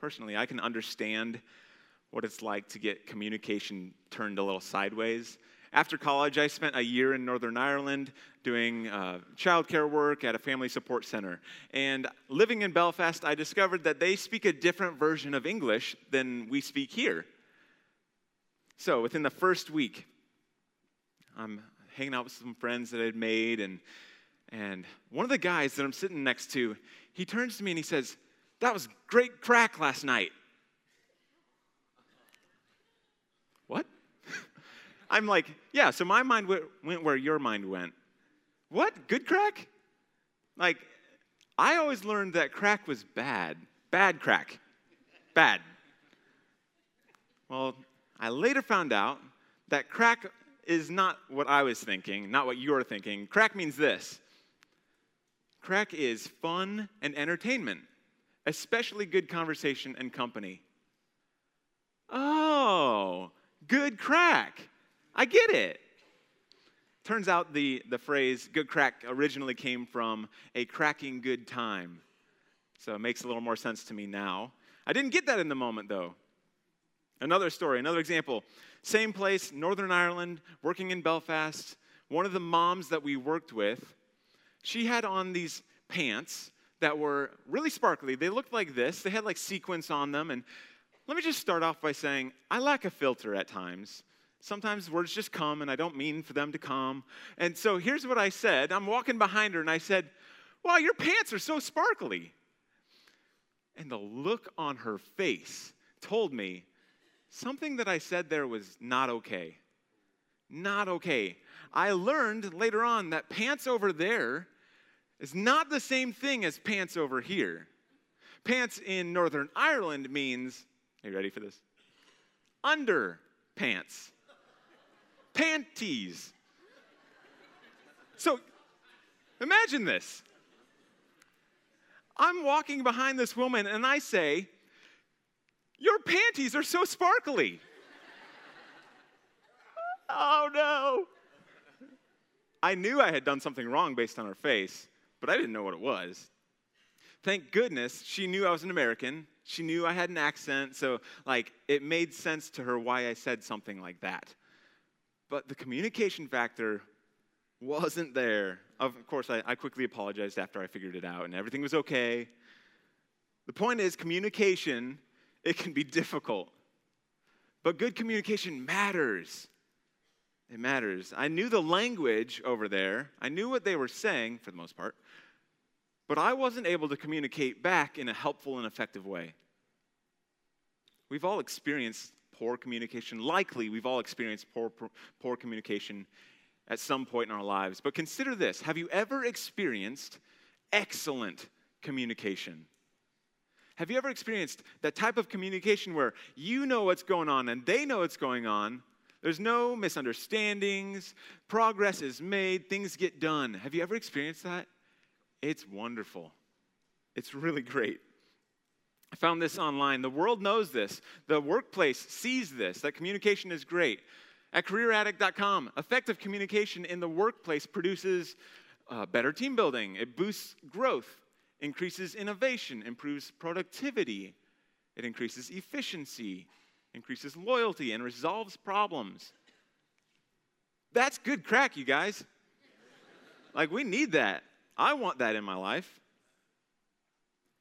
personally, I can understand what it's like to get communication turned a little sideways. After college, I spent a year in Northern Ireland doing uh, childcare work at a family support center. And living in Belfast, I discovered that they speak a different version of English than we speak here. So within the first week, I'm hanging out with some friends that I'd made, and, and one of the guys that I'm sitting next to, he turns to me and he says, That was great crack last night. What? I'm like, Yeah, so my mind went where your mind went. What? Good crack? Like, I always learned that crack was bad. Bad crack. Bad. Well, I later found out that crack is not what I was thinking, not what you're thinking. Crack means this crack is fun and entertainment, especially good conversation and company. Oh, good crack. I get it. Turns out the, the phrase good crack originally came from a cracking good time. So it makes a little more sense to me now. I didn't get that in the moment, though. Another story, another example. Same place, Northern Ireland, working in Belfast. One of the moms that we worked with, she had on these pants that were really sparkly. They looked like this, they had like sequins on them. And let me just start off by saying I lack a filter at times. Sometimes words just come and I don't mean for them to come. And so here's what I said I'm walking behind her and I said, Wow, your pants are so sparkly. And the look on her face told me something that I said there was not okay. Not okay. I learned later on that pants over there is not the same thing as pants over here. Pants in Northern Ireland means, are you ready for this? Under pants. Panties. So imagine this. I'm walking behind this woman and I say, your panties are so sparkly. oh no. I knew I had done something wrong based on her face, but I didn't know what it was. Thank goodness she knew I was an American. She knew I had an accent, so like it made sense to her why I said something like that. But the communication factor wasn't there. Of course, I, I quickly apologized after I figured it out, and everything was okay. The point is, communication it can be difficult. But good communication matters. It matters. I knew the language over there, I knew what they were saying for the most part, but I wasn't able to communicate back in a helpful and effective way. We've all experienced poor communication. Likely, we've all experienced poor, poor, communication at some point in our lives. But consider this have you ever experienced excellent communication? Have you ever experienced that type of communication where you know what's going on and they know what's going on? There's no misunderstandings, progress is made, things get done. Have you ever experienced that? It's wonderful. It's really great. I found this online. The world knows this. The workplace sees this, that communication is great. At careeraddict.com, effective communication in the workplace produces uh, better team building, it boosts growth, increases innovation, improves productivity, it increases efficiency, increases loyalty, and resolves problems. That's good crack, you guys. like, we need that. I want that in my life.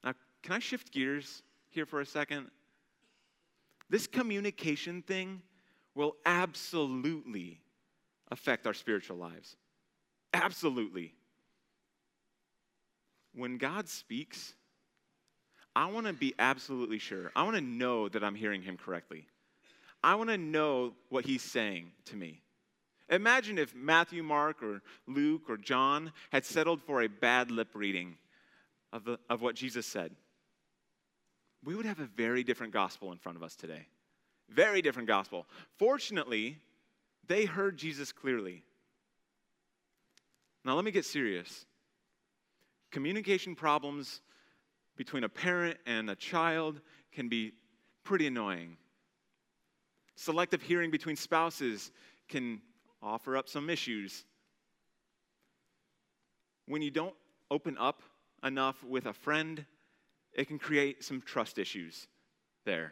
Now, can I shift gears here for a second? This communication thing will absolutely affect our spiritual lives. Absolutely when God speaks, I want to be absolutely sure. I want to know that I'm hearing him correctly. I want to know what he's saying to me. Imagine if Matthew, Mark, or Luke, or John had settled for a bad lip reading of, the, of what Jesus said. We would have a very different gospel in front of us today. Very different gospel. Fortunately, they heard Jesus clearly. Now, let me get serious. Communication problems between a parent and a child can be pretty annoying. Selective hearing between spouses can offer up some issues. When you don't open up enough with a friend, it can create some trust issues there.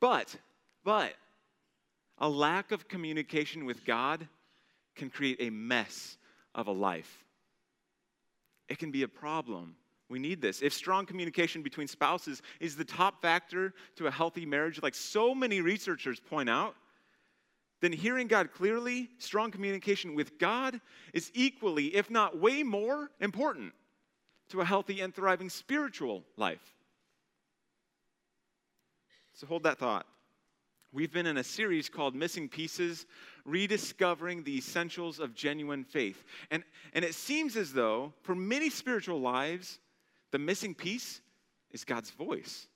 But, but, a lack of communication with God can create a mess of a life. It can be a problem. We need this. If strong communication between spouses is the top factor to a healthy marriage, like so many researchers point out, then hearing God clearly, strong communication with God is equally, if not way more, important to a healthy and thriving spiritual life. So hold that thought. We've been in a series called Missing Pieces Rediscovering the Essentials of Genuine Faith. And, and it seems as though for many spiritual lives, the missing piece is God's voice.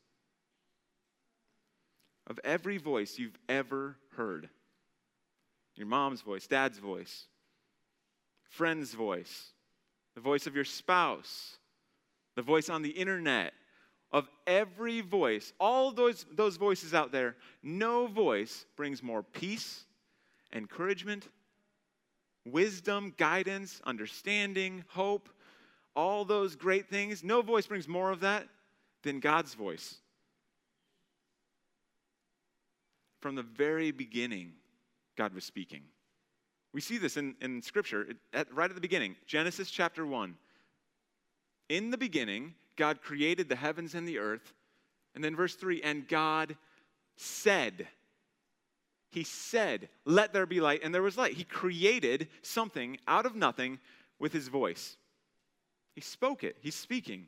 Of every voice you've ever heard your mom's voice, dad's voice, friend's voice, the voice of your spouse, the voice on the internet, of every voice, all those, those voices out there, no voice brings more peace, encouragement, wisdom, guidance, understanding, hope, all those great things. No voice brings more of that than God's voice. From the very beginning, God was speaking. We see this in, in Scripture at, right at the beginning, Genesis chapter 1. In the beginning, God created the heavens and the earth. And then verse 3 and God said, He said, Let there be light, and there was light. He created something out of nothing with His voice. He spoke it, He's speaking.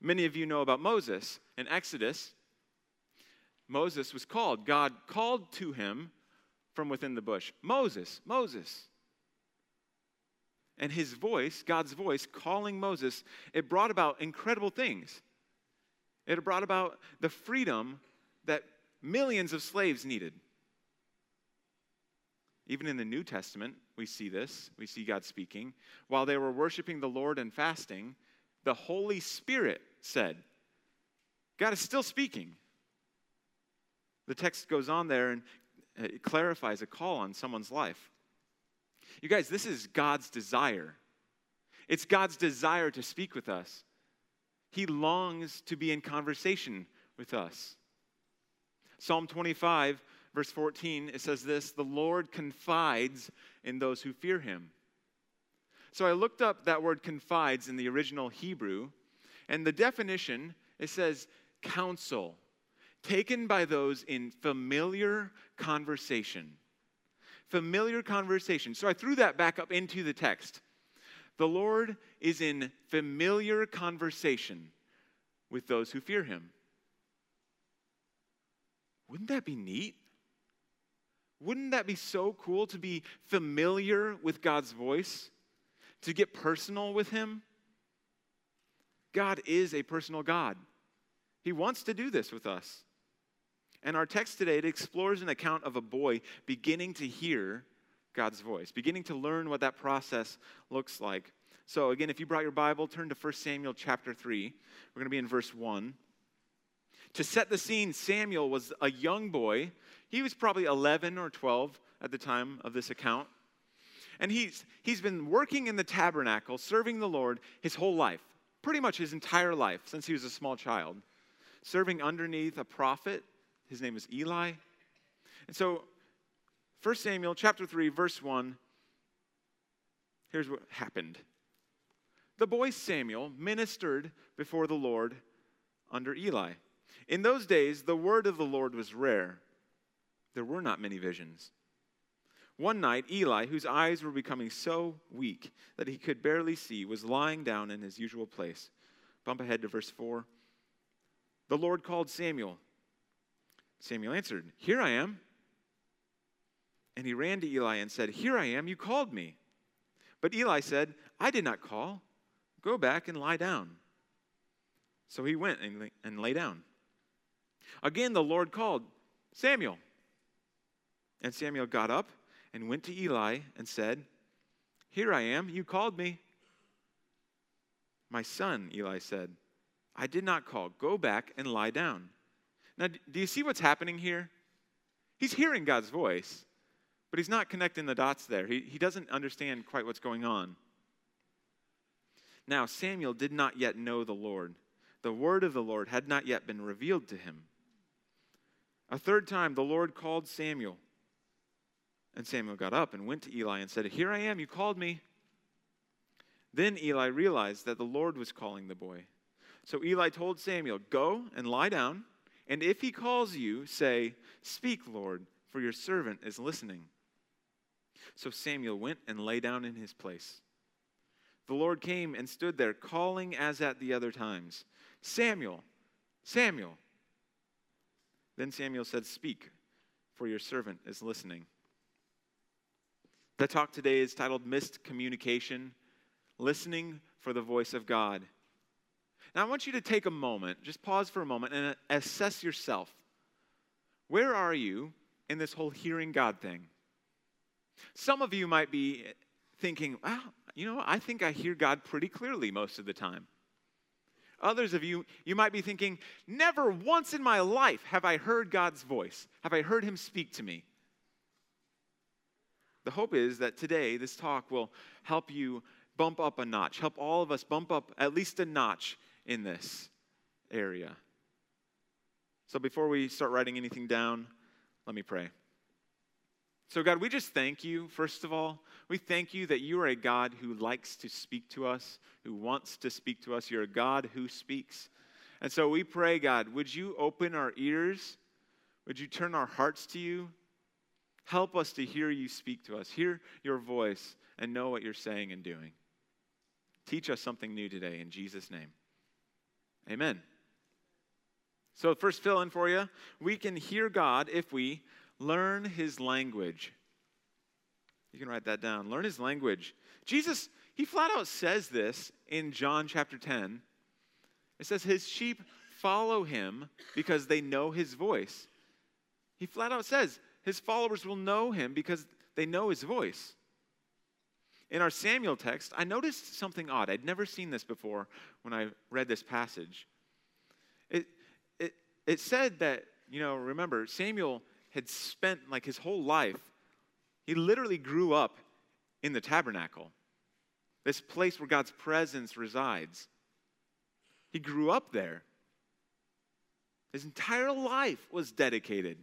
Many of you know about Moses in Exodus. Moses was called. God called to him from within the bush Moses, Moses. And his voice, God's voice, calling Moses, it brought about incredible things. It brought about the freedom that millions of slaves needed. Even in the New Testament, we see this. We see God speaking. While they were worshiping the Lord and fasting, the Holy Spirit said, God is still speaking. The text goes on there and uh, it clarifies a call on someone's life. You guys, this is God's desire. It's God's desire to speak with us. He longs to be in conversation with us. Psalm 25, verse 14, it says this The Lord confides in those who fear him. So I looked up that word confides in the original Hebrew, and the definition it says counsel, taken by those in familiar conversation familiar conversation. So I threw that back up into the text. The Lord is in familiar conversation with those who fear him. Wouldn't that be neat? Wouldn't that be so cool to be familiar with God's voice? To get personal with him? God is a personal God. He wants to do this with us. And our text today, it explores an account of a boy beginning to hear God's voice, beginning to learn what that process looks like. So, again, if you brought your Bible, turn to 1 Samuel chapter 3. We're going to be in verse 1. To set the scene, Samuel was a young boy. He was probably 11 or 12 at the time of this account. And he's, he's been working in the tabernacle, serving the Lord his whole life, pretty much his entire life since he was a small child, serving underneath a prophet his name is Eli. And so, 1 Samuel chapter 3, verse 1, here's what happened. The boy Samuel ministered before the Lord under Eli. In those days, the word of the Lord was rare. There were not many visions. One night, Eli, whose eyes were becoming so weak that he could barely see, was lying down in his usual place. Bump ahead to verse 4. The Lord called Samuel. Samuel answered, Here I am. And he ran to Eli and said, Here I am, you called me. But Eli said, I did not call. Go back and lie down. So he went and, lay down. Again, the Lord called, Samuel. And Samuel got up and went to Eli and said, Here I am, you called me. My son, Eli said, I did not call. Go back and lie down. Now, do you see what's happening here? He's hearing God's voice, but he's not connecting the dots there. He, he doesn't understand quite what's going on. Now, Samuel did not yet know the Lord. The word of the Lord had not yet been revealed to him. A third time, the Lord called Samuel. And Samuel got up and went to Eli and said, Here I am, you called me. Then Eli realized that the Lord was calling the boy. So Eli told Samuel, Go and lie down, and if he calls you, say, Speak, Lord, for your servant is listening. So Samuel went and lay down in his place. The Lord came and stood there, calling as at the other times, Samuel, Samuel. Then Samuel said, Speak, for your servant is listening. The talk today is titled Missed Communication Listening for the Voice of God. Now, I want you to take a moment, just pause for a moment, and assess yourself. Where are you in this whole hearing God thing? Some of you might be thinking, wow, you know, I think I hear God pretty clearly most of the time. Others of you, you might be thinking, never once in my life have I heard God's voice. Have I heard him speak to me? The hope is that today this talk will help you bump up a notch, help all of us bump up at least a notch in this area. So before we start writing anything down, let me pray. So, God, we just thank you, first of all. We thank you that you are a God who likes to speak to us, who wants to speak to us. You're a God who speaks. And so we pray, God, would you open our ears? Would you turn our hearts to you? Help us to hear you speak to us, hear your voice, and know what you're saying and doing. Teach us something new today in Jesus' name. Amen. So, first fill in for you we can hear God if we learn his language. You can write that down. Learn his language. Jesus, he flat out says this in John chapter 10. It says, His sheep follow him because they know his voice. He flat out says, His followers will know him because they know his voice. In our Samuel text, I noticed something odd. I'd never seen this before when I read this passage. It, it, it said that, you know, remember, Samuel had spent like his whole life, he literally grew up in the tabernacle, this place where God's presence resides. He grew up there. His entire life was dedicated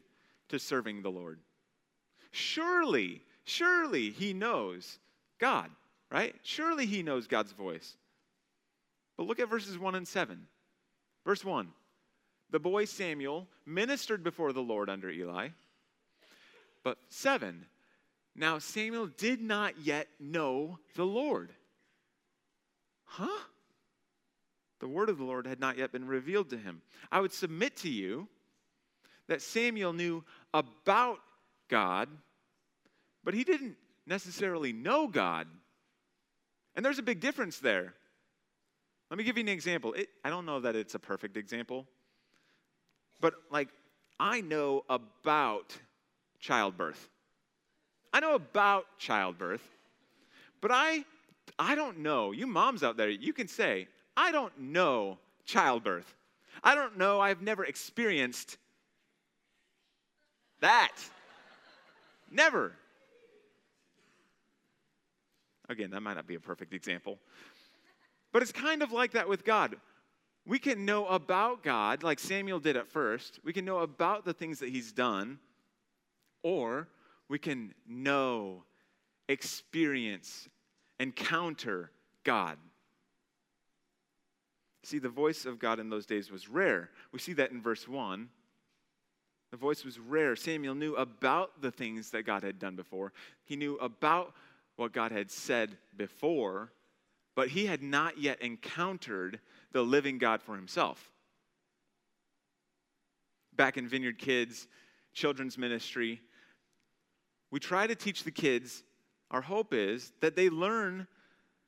to serving the Lord. Surely, surely he knows God, right? Surely he knows God's voice. But look at verses 1 and 7. Verse 1 The boy Samuel ministered before the Lord under Eli. But 7 Now Samuel did not yet know the Lord. Huh? The word of the Lord had not yet been revealed to him. I would submit to you that Samuel knew about God, but he didn't necessarily know God. And there's a big difference there. Let me give you an example. It, I don't know that it's a perfect example, but like, I know about childbirth. I know about childbirth, but I, I don't know. You moms out there, you can say, I don't know childbirth. I don't know. I've never experienced that. Never. Again, that might not be a perfect example. But it's kind of like that with God. We can know about God, like Samuel did at first. We can know about the things that he's done, or we can know, experience, encounter God. See, the voice of God in those days was rare. We see that in verse 1. The voice was rare. Samuel knew about the things that God had done before. He knew about what God had said before, but he had not yet encountered the living God for himself. Back in Vineyard Kids, children's ministry, we try to teach the kids, our hope is that they learn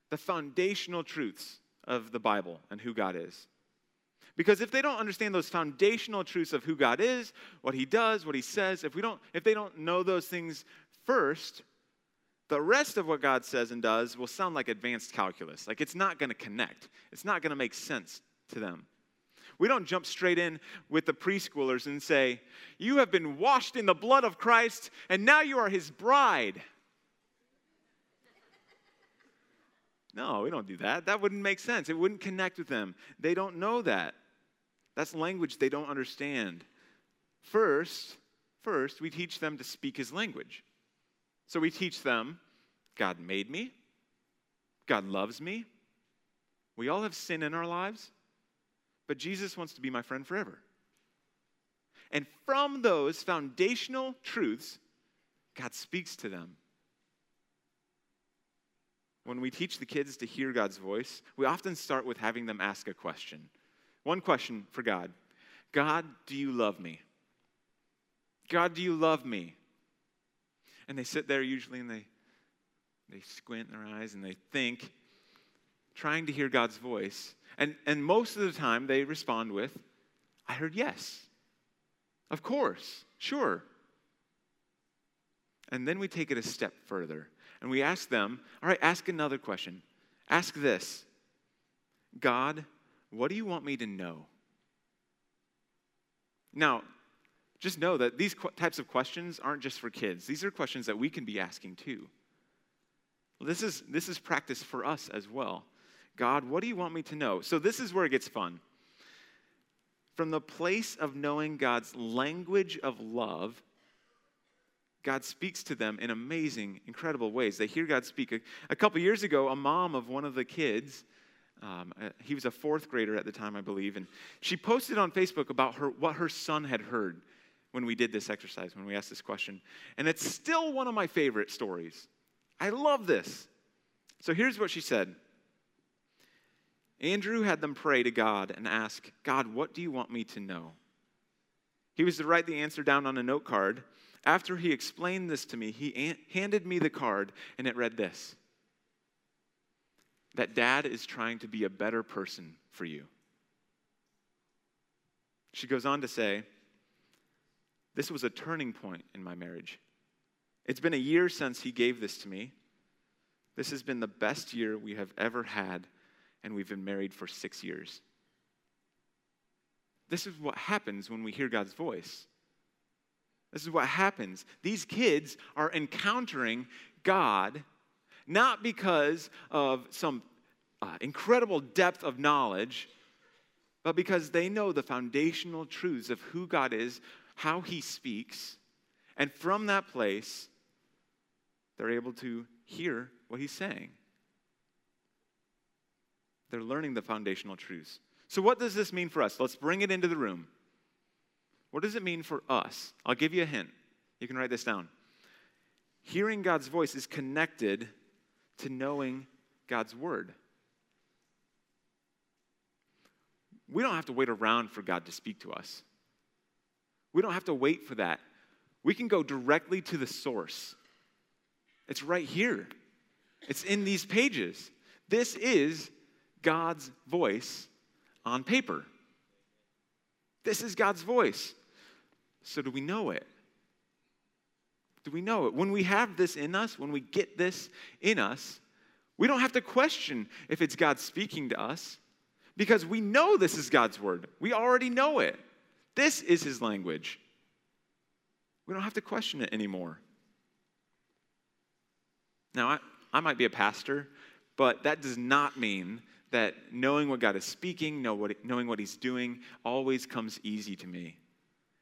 the foundational truths of the Bible and who God is. Because if they don't understand those foundational truths of who God is, what he does, what he says, if we don't if they don't know those things first, the rest of what God says and does will sound like advanced calculus. Like it's not going to connect, it's not going to make sense to them. We don't jump straight in with the preschoolers and say, You have been washed in the blood of Christ, and now you are his bride. No, we don't do that. That wouldn't make sense. It wouldn't connect with them. They don't know that. That's language they don't understand. First, first, we teach them to speak his language. So we teach them God made me, God loves me. We all have sin in our lives, but Jesus wants to be my friend forever. And from those foundational truths, God speaks to them. When we teach the kids to hear God's voice, we often start with having them ask a question. One question for God God, do you love me? God, do you love me? And they sit there usually and they, they squint their eyes and they think, trying to hear God's voice. And, and most of the time they respond with, I heard yes. Of course, sure. And then we take it a step further and we ask them, all right, ask another question. Ask this God, what do you want me to know? Now, just know that these types of questions aren't just for kids. These are questions that we can be asking too. This is, this is practice for us as well. God, what do you want me to know? So, this is where it gets fun. From the place of knowing God's language of love, God speaks to them in amazing, incredible ways. They hear God speak. A, a couple years ago, a mom of one of the kids, um, uh, he was a fourth grader at the time, I believe, and she posted on Facebook about her, what her son had heard when we did this exercise, when we asked this question. And it's still one of my favorite stories. I love this. So here's what she said Andrew had them pray to God and ask, God, what do you want me to know? He was to write the answer down on a note card. After he explained this to me, he handed me the card, and it read this that dad is trying to be a better person for you. She goes on to say, this was a turning point in my marriage. It's been a year since he gave this to me. This has been the best year we have ever had, and we've been married for six years. This is what happens when we hear God's voice. This is what happens. These kids are encountering God not because of some uh, incredible depth of knowledge, but because they know the foundational truths of who God is, how he speaks, and from that place, they're able to hear what he's saying. They're learning the foundational truths. So, what does this mean for us? Let's bring it into the room. What does it mean for us? I'll give you a hint. You can write this down. Hearing God's voice is connected to knowing God's word. We don't have to wait around for God to speak to us. We don't have to wait for that. We can go directly to the source. It's right here, it's in these pages. This is God's voice on paper. This is God's voice. So, do we know it? Do we know it? When we have this in us, when we get this in us, we don't have to question if it's God speaking to us because we know this is God's word. We already know it. This is his language. We don't have to question it anymore. Now, I, I might be a pastor, but that does not mean that knowing what God is speaking, know what, knowing what he's doing, always comes easy to me.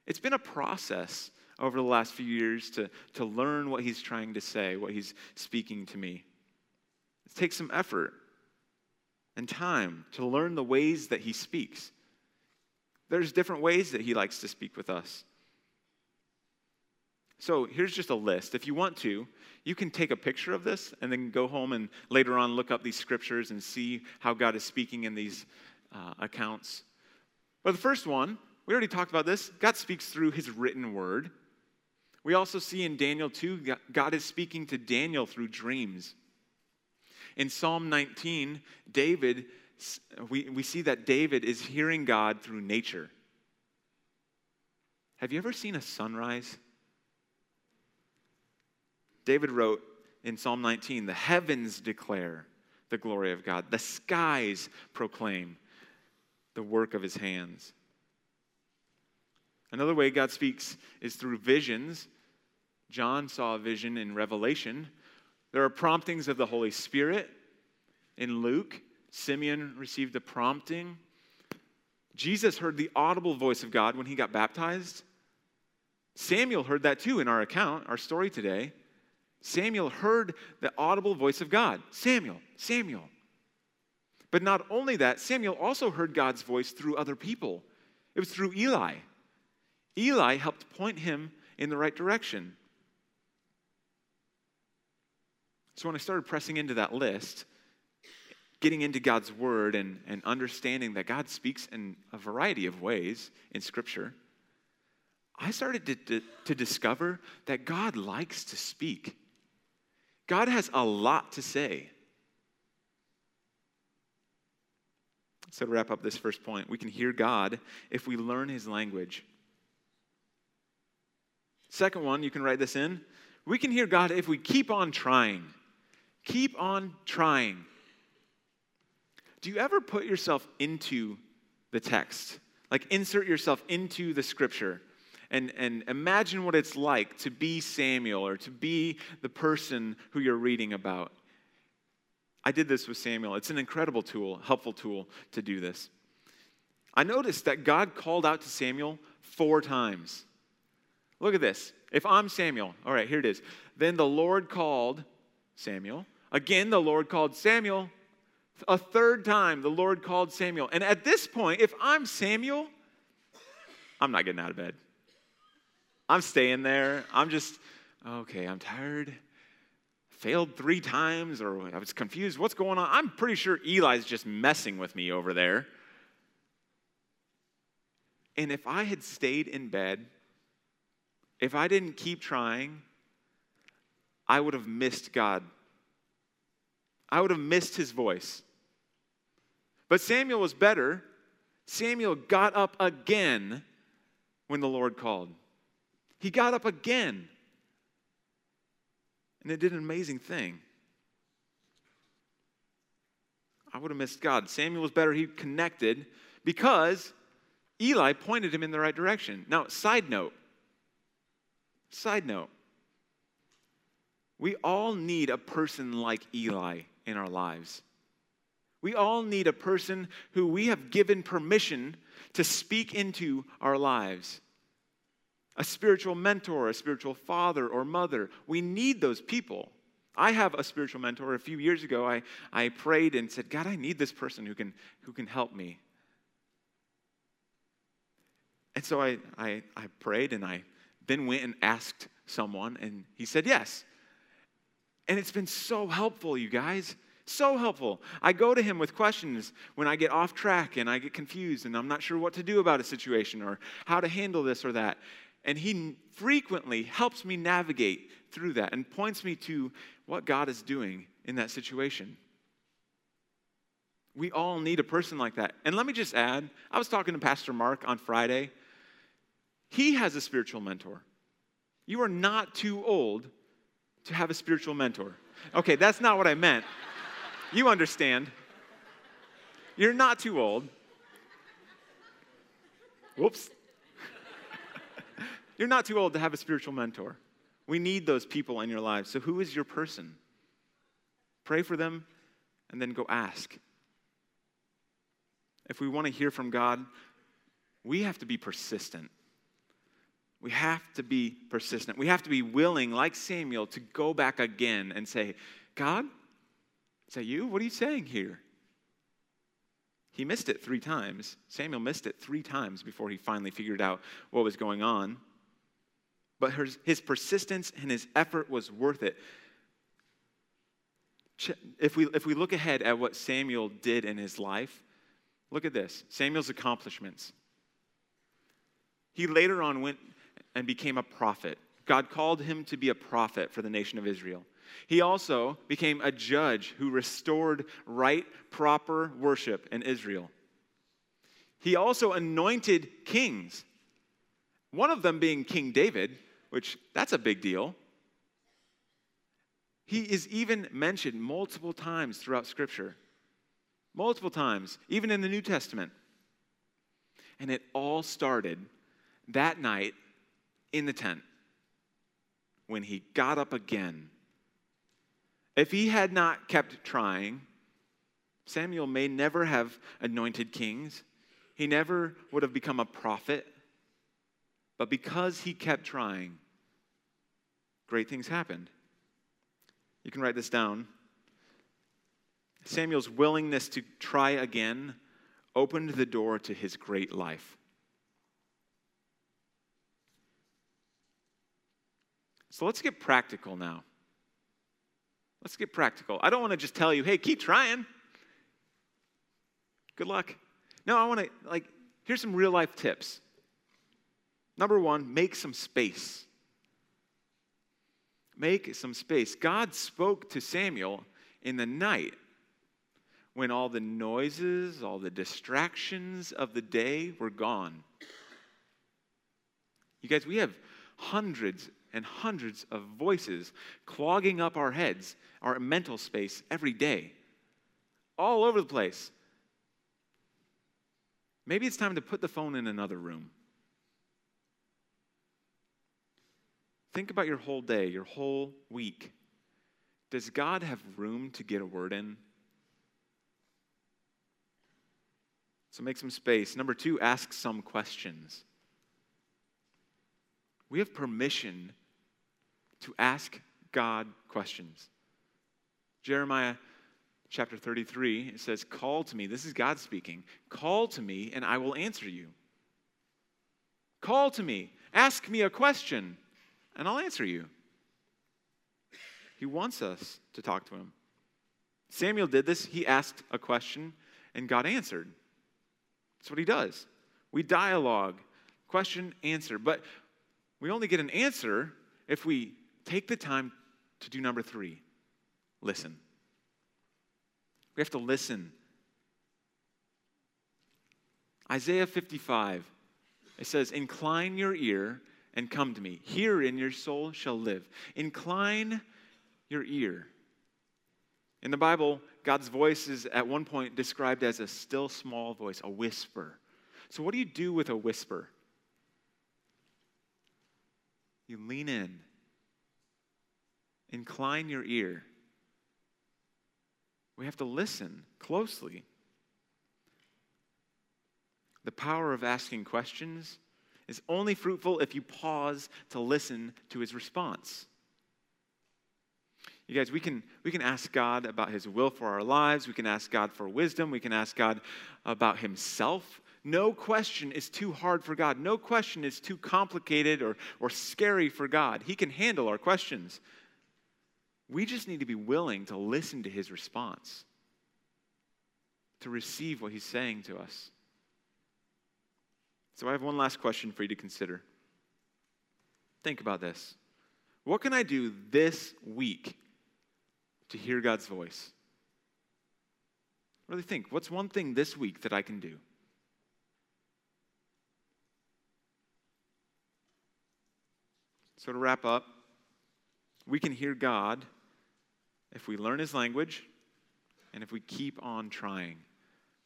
It's been a process over the last few years to, to learn what he's trying to say, what he's speaking to me. It takes some effort and time to learn the ways that he speaks. There's different ways that He likes to speak with us. So here's just a list. If you want to, you can take a picture of this and then go home and later on look up these scriptures and see how God is speaking in these uh, accounts. But the first one, we already talked about this. God speaks through his written word. We also see in Daniel 2, God is speaking to Daniel through dreams. In Psalm 19, David we, we see that David is hearing God through nature. Have you ever seen a sunrise? David wrote in Psalm 19 the heavens declare the glory of God, the skies proclaim the work of his hands. Another way God speaks is through visions. John saw a vision in Revelation. There are promptings of the Holy Spirit in Luke. Simeon received a prompting. Jesus heard the audible voice of God when he got baptized. Samuel heard that too in our account, our story today. Samuel heard the audible voice of God Samuel, Samuel. But not only that, Samuel also heard God's voice through other people. It was through Eli. Eli helped point him in the right direction. So when I started pressing into that list, getting into God's word and, and understanding that God speaks in a variety of ways in Scripture, I started to, to, to discover that God likes to speak. God has a lot to say. So, to wrap up this first point, we can hear God if we learn his language. Second one, you can write this in. We can hear God if we keep on trying. Keep on trying. Do you ever put yourself into the text? Like insert yourself into the scripture and, and imagine what it's like to be Samuel or to be the person who you're reading about. I did this with Samuel. It's an incredible tool, helpful tool to do this. I noticed that God called out to Samuel four times. Look at this. If I'm Samuel, all right, here it is. Then the Lord called Samuel. Again, the Lord called Samuel. A third time, the Lord called Samuel. And at this point, if I'm Samuel, I'm not getting out of bed. I'm staying there. I'm just, okay, I'm tired. Failed three times, or I was confused. What's going on? I'm pretty sure Eli's just messing with me over there. And if I had stayed in bed, if I didn't keep trying, I would have missed God. I would have missed his voice. But Samuel was better. Samuel got up again when the Lord called. He got up again. And it did an amazing thing. I would have missed God. Samuel was better. He connected because Eli pointed him in the right direction. Now, side note, side note, we all need a person like Eli in our lives. We all need a person who we have given permission to speak into our lives. A spiritual mentor, a spiritual father or mother. We need those people. I have a spiritual mentor. A few years ago, I, I prayed and said, God, I need this person who can, who can help me. And so I, I, I prayed and I then went and asked someone, and he said yes. And it's been so helpful, you guys. So helpful. I go to him with questions when I get off track and I get confused and I'm not sure what to do about a situation or how to handle this or that. And he frequently helps me navigate through that and points me to what God is doing in that situation. We all need a person like that. And let me just add I was talking to Pastor Mark on Friday. He has a spiritual mentor. You are not too old to have a spiritual mentor. Okay, that's not what I meant. You understand. You're not too old. Whoops. You're not too old to have a spiritual mentor. We need those people in your lives. So, who is your person? Pray for them and then go ask. If we want to hear from God, we have to be persistent. We have to be persistent. We have to be willing, like Samuel, to go back again and say, God, is that you? What are you saying here? He missed it three times. Samuel missed it three times before he finally figured out what was going on. But his, his persistence and his effort was worth it. If we, if we look ahead at what Samuel did in his life, look at this Samuel's accomplishments. He later on went and became a prophet. God called him to be a prophet for the nation of Israel. He also became a judge who restored right, proper worship in Israel. He also anointed kings, one of them being King David, which that's a big deal. He is even mentioned multiple times throughout Scripture. Multiple times, even in the New Testament. And it all started that night in the tent when he got up again. If he had not kept trying, Samuel may never have anointed kings. He never would have become a prophet. But because he kept trying, great things happened. You can write this down. Samuel's willingness to try again opened the door to his great life. So let's get practical now. Let's get practical. I don't want to just tell you, hey, keep trying. Good luck. No, I want to, like, here's some real life tips. Number one, make some space. Make some space. God spoke to Samuel in the night when all the noises, all the distractions of the day were gone. You guys, we have hundreds and hundreds of voices clogging up our heads, our mental space every day, all over the place. Maybe it's time to put the phone in another room. Think about your whole day, your whole week. Does God have room to get a word in? So make some space. Number two, ask some questions. We have permission to ask God questions. Jeremiah chapter 33, it says, Call to me. This is God speaking. Call to me, and I will answer you. Call to me. Ask me a question, and I'll answer you. He wants us to talk to him. Samuel did this. He asked a question, and God answered. That's what he does. We dialogue, question, answer. But we only get an answer if we take the time to do number three listen. We have to listen. Isaiah 55, it says, Incline your ear and come to me. Herein your soul shall live. Incline your ear. In the Bible, God's voice is at one point described as a still small voice, a whisper. So, what do you do with a whisper? You lean in, incline your ear. We have to listen closely. The power of asking questions is only fruitful if you pause to listen to his response. You guys, we can, we can ask God about his will for our lives. We can ask God for wisdom. We can ask God about himself. No question is too hard for God. No question is too complicated or, or scary for God. He can handle our questions. We just need to be willing to listen to his response, to receive what he's saying to us. So I have one last question for you to consider. Think about this. What can I do this week to hear God's voice? Really think what's one thing this week that I can do? So, to wrap up, we can hear God if we learn his language and if we keep on trying.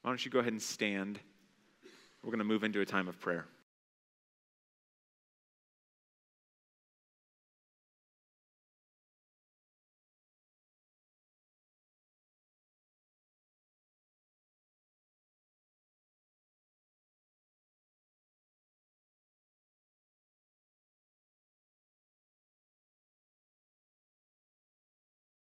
Why don't you go ahead and stand? We're going to move into a time of prayer.